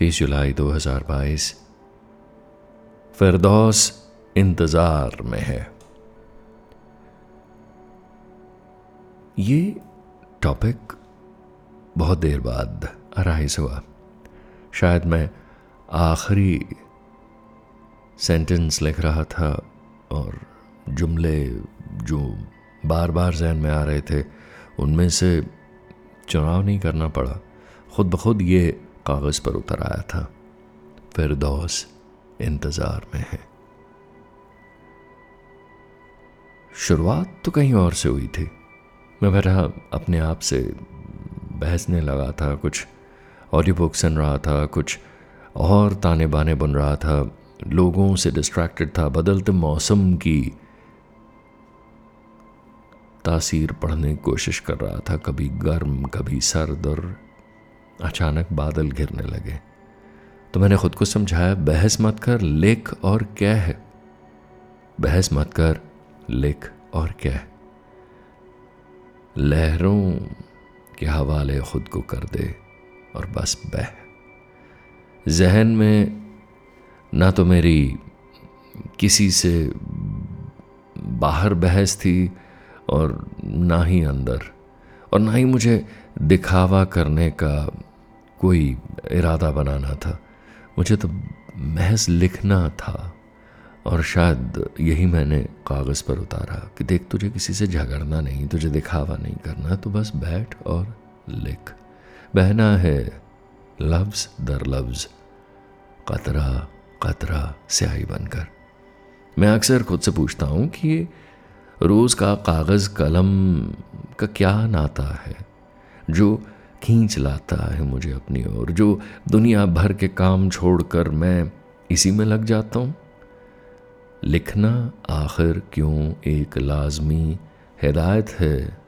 तीस जुलाई 2022 फिरदौस इंतज़ार में है। ये टॉपिक बहुत देर बाद अराइज हुआ। शायद मैं आखिरी सेंटेंस लिख रहा था और जुमले जो बार बार जहन में आ रहे थे, उनमें से चुनाव नहीं करना पड़ा। खुद ब खुद ये कागज़ पर उतर आया था। फिर दोस इंतज़ार में है। शुरुआत तो कहीं और से हुई थी। मैं बैठा अपने आप से बहसने लगा था, कुछ ऑडियो बुक सुन रहा था, कुछ और ताने बाने बुन रहा था। लोगों से डिस्ट्रैक्टेड था, बदलते मौसम की तासीर पढ़ने की कोशिश कर रहा था। कभी गर्म, कभी सर्द और अचानक बादल घिरने लगे। तो मैंने खुद को समझाया, बहस मत कर, लिख और क्या है बहस मत कर, लिख और क्या है लहरों के हवाले खुद को कर दे और बस बह। जहन में ना तो मेरी किसी से बाहर बहस थी और ना ही अंदर, और ना ही मुझे दिखावा करने का कोई इरादा बनाना था। मुझे तो महज लिखना था और शायद यही मैंने कागज़ पर उतारा कि देख, तुझे किसी से झगड़ना नहीं, तुझे दिखावा नहीं करना तो बस बैठ और लिख। बहना है लफ्ज़ दर लफ्ज़, कतरा कतरा स्याही बनकर। मैं अक्सर खुद से पूछता हूँ कि ये रोज़ का कागज़ कलम का क्या नाता है, जो खींच लाता है मुझे अपनी ओर जो दुनिया भर के काम छोड़कर मैं इसी में लग जाता हूँ लिखना आखिर क्यों एक लाजमी हिदायत है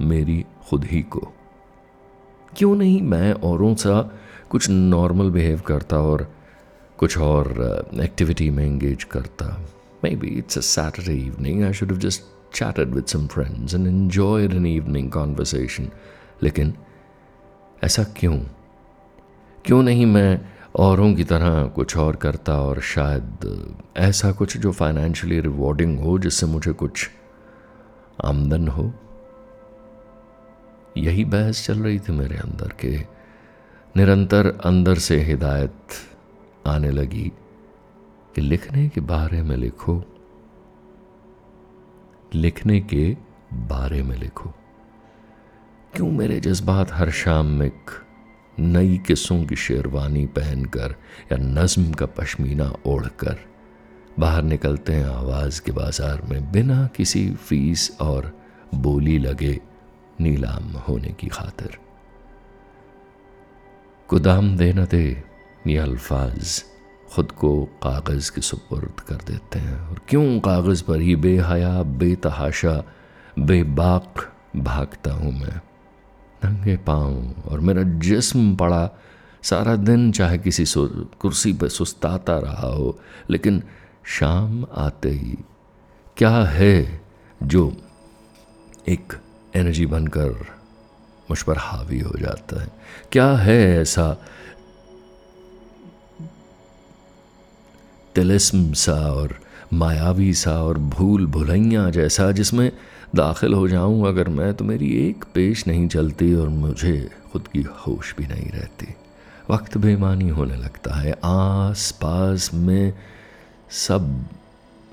मेरी खुद ही को क्यों नहीं मैं औरों सा कुछ नॉर्मल बिहेव करता और कुछ और एक्टिविटी में एंगेज करता Maybe it's a Saturday evening. I should have just chatted with some friends and enjoyed an evening. लेकिन ऐसा क्यों? क्यों नहीं मैं औरों की तरह कुछ और करता और शायद ऐसा कुछ जो फाइनेंशियली रिवॉर्डिंग हो, जिससे मुझे कुछ आमदन हो? यही बहस चल रही थी मेरे अंदर के निरंतर अंदर से हिदायत आने लगी कि लिखने के बारे में लिखो। लिखने के बारे में लिखो। क्यों मेरे जज्बात हर शाम एक नई किस्सों की शेरवानी पहनकर या नज्म का पश्मीना ओढ़कर बाहर निकलते हैं आवाज़ के बाज़ार में बिना किसी फ़ीस और बोली लगे नीलाम होने की खातिर। कुदाम देना दे, ये अल्फाज खुद को कागज़ के सुपुर्द कर देते हैं। और क्यों कागज़ पर ही बेहया, बेतहाशा, बेबाक भागता हूँ मैं? नंगे पाँव और मेरा जिस्म पड़ा। सारा दिन चाहे किसी कुर्सी पर सुस्ताता रहा हो, लेकिन शाम आते ही क्या है जो एक एनर्जी बनकर मुझ पर हावी हो जाता है? क्या है ऐसा तिलिस्म सा और मायावी सा और भूल भुलैया जैसा जिसमें दाखिल हो जाऊँ अगर मैं तो मेरी एक पेश नहीं चलती और मुझे खुद की होश भी नहीं रहती। वक्त बेमानी होने लगता है। आस पास में सब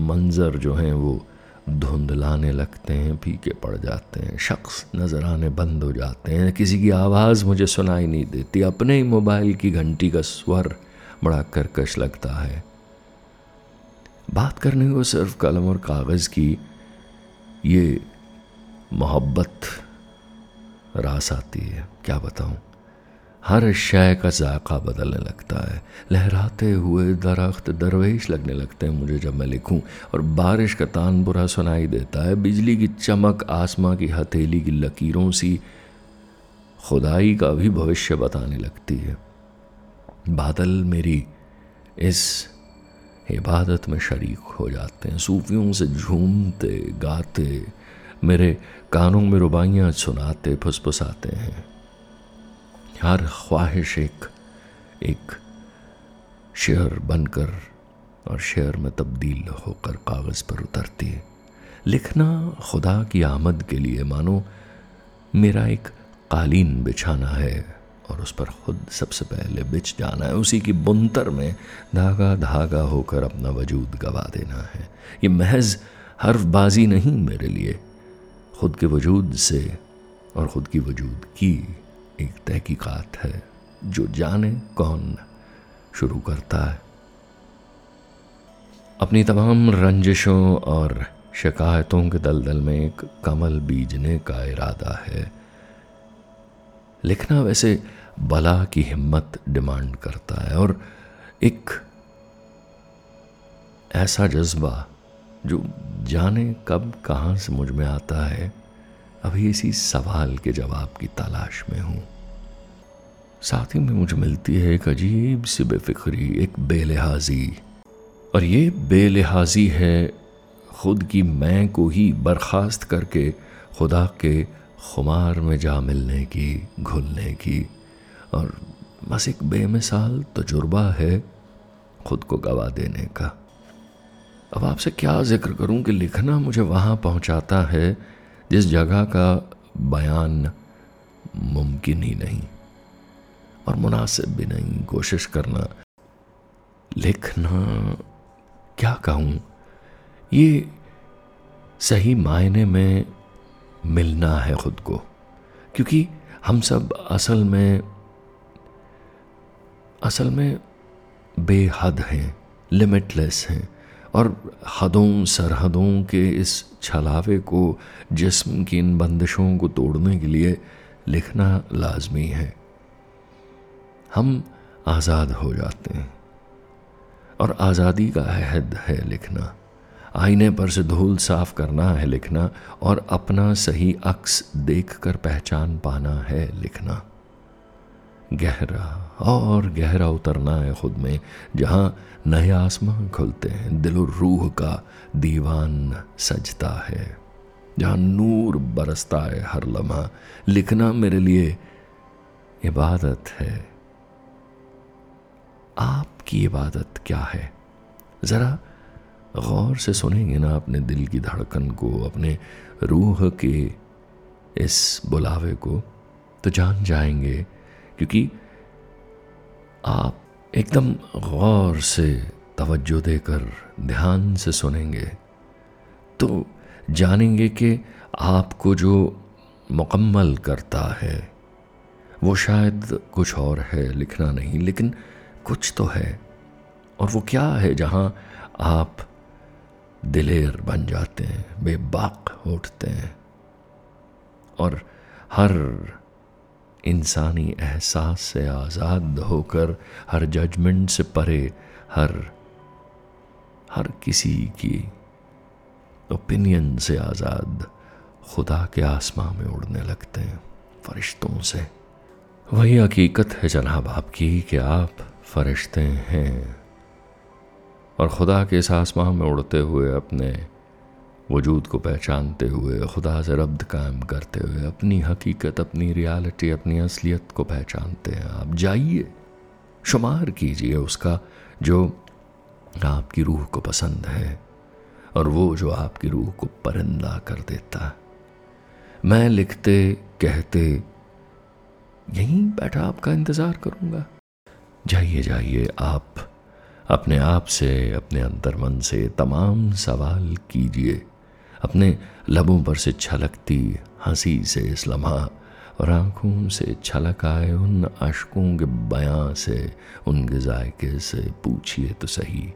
मंज़र जो हैं, वो धुंधलाने लगते हैं, फीके पड़ जाते हैं, शख्स नज़र आने बंद हो जाते हैं। किसी की आवाज़ मुझे सुनाई नहीं देती। अपने ही मोबाइल की घंटी का स्वर बड़ा करकश लगता है। बात करने को सिर्फ़ कलम और कागज़ की ये मोहब्बत रास आती है, क्या बताऊँ? हर शय का जायका बदलने लगता है। लहराते हुए दरख्त दरवेश लगने लगते हैं मुझे जब मैं लिखूं, और बारिश का तान बुरा सुनाई देता है। बिजली की चमक, आसमां की हथेली की लकीरों सी खुदाई का भी भविष्य बताने लगती है। बादल मेरी इस इबादत में शरीक हो जाते हैं। सूफियों से झूमते, गाते, मेरे कानों में रुबाइयाँ सुनाते, फुसफुसाते हैं। हर ख्वाहिश एक एक शेर बनकर और शेर में तब्दील होकर कागज़ पर उतरती है। लिखना खुदा की आमद के लिए, मानो मेरा एक कालीन बिछाना है। और उस पर खुद सबसे पहले बिछ जाना है। उसी की बुनतर में धागा धागा होकर अपना वजूद गवा देना है। ये महज हर्फबाजी नहीं मेरे लिए। खुद के वजूद से और ख़ुद की वजूद की एक तहकीकात है। जो जाने कौन शुरू करता है। अपनी तमाम रंजिशों और शिकायतों के दलदल में एक कमल बीजने का इरादा है। लिखना वैसे बला की हिम्मत डिमांड करता है और एक ऐसा जज्बा जो जाने कब कहाँ से मुझमें आता है, अभी इसी सवाल के जवाब की तलाश में हूँ। साथ ही में मुझे मिलती है एक अजीब सी बेफिक्री, एक बेलिहाजी। और ये बेलिहाजी है खुद की मैं को ही बर्खास्त करके खुदा के खुमार में जा मिलने की, घुलने की। और बस एक बेमिसाल तजुर्बा है खुद को गवा देने का। अब आपसे क्या ज़िक्र करूँ कि लिखना मुझे वहाँ पहुंचाता है, जिस जगह का बयान मुमकिन ही नहीं। और मुनासिब भी नहीं, कोशिश करना। लिखना क्या कहूँ? ये सही मायने में मिलना है खुद को। क्योंकि हम सब असल में असल में बेहद हैं लिमिटलेस हैं, और हदों, सरहदों के इस छलावे को, जिस्म की इन बंदिशों को तोड़ने के लिए लिखना लाजमी है। हम आज़ाद हो जाते हैं, और आज़ादी का अहद है लिखना। आईने पर से धूल साफ़ करना है लिखना और अपना सही अक्स देखकर पहचान पाना है लिखना। गहरा और गहरा उतरना है खुद में, जहाँ नए आसमान खुलते हैं, दिल रूह का दीवान सजता है। जहाँ नूर बरसता है हर लम्हा, लिखना मेरे लिए इबादत है। आपकी इबादत क्या है? ज़रा गौर से सुनेंगे ना अपने दिल की धड़कन को, अपने रूह के इस बुलावे को तो जान जाएँगे, क्योंकि आप एकदम गौर से तवज्जो देकर, ध्यान से सुनेंगे तो जानेंगे कि आपको जो मुकम्मल करता है, वो शायद कुछ और है, लिखना नहीं, लेकिन कुछ तो है, और वो क्या है जहाँ आप दिलेर बन जाते हैं, बेबाक उठते हैं। और हर इंसानी एहसास से आज़ाद होकर, हर जजमेंट से परे, हर हर किसी की ओपिनियन से आज़ाद खुदा के आसमां में उड़ने लगते हैं, फरिश्तों से। वही हकीकत है जनाब आपकी, कि आप फरिश्ते हैं। और खुदा के इस आसमां में उड़ते हुए अपने वजूद को पहचानते हुए, खुदा से रब्द कायम करते हुए, अपनी हकीकत, अपनी रियलिटी, अपनी असलियत को पहचानते हैं। आप जाइए, शुमार कीजिए उसका जो आपकी रूह को पसंद है और वो जो आपकी रूह को परिंदा कर देता है। मैं लिखते, कहते, यहीं बैठा आपका इंतज़ार करूँगा। जाइए जाइए, आप अपने आप से, अपने अंतर्मन से तमाम सवाल कीजिए। अपने लबों पर से छलकती हँसी से इस लम्हा और आँखों से छलक आए उन अशकों के बयां से उनके जायके से पूछिए तो सही।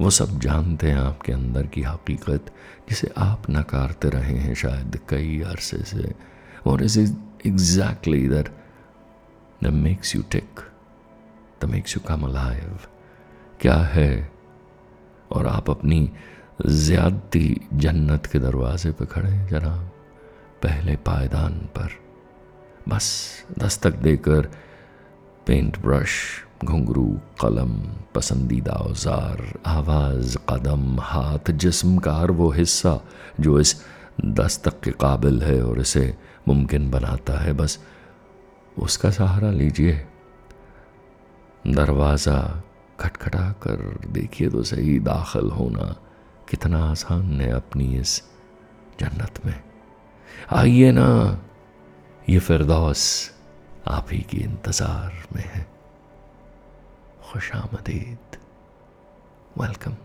वो सब जानते हैं आपके अंदर की हकीकत, जिसे आप नकारते रहे हैं शायद कई अरसे से। और इज़ एग्जैक्टली इधर the makes you tick the makes you come alive क्या है? और आप अपनी ज्यादती जन्नत के दरवाजे पे खड़े हैं, जनाब। पहले पायदान पर। बस, दस्तक देकर पेंट ब्रश घुंघरू, कलम, पसंदीदा औज़ार, आवाज़, कदम, हाथ, जिस्म का हर वो हिस्सा जो इस दस्तक के काबिल है और इसे मुमकिन बनाता है, बस उसका सहारा लीजिए। दरवाज़ा खटखटा कर, देखिए तो सही, दाखिल होना कितना आसान है अपनी इस जन्नत में। आइए ना, ये फिरदौस आप ही के इंतज़ार में है। खुश आमदीद। वेलकम।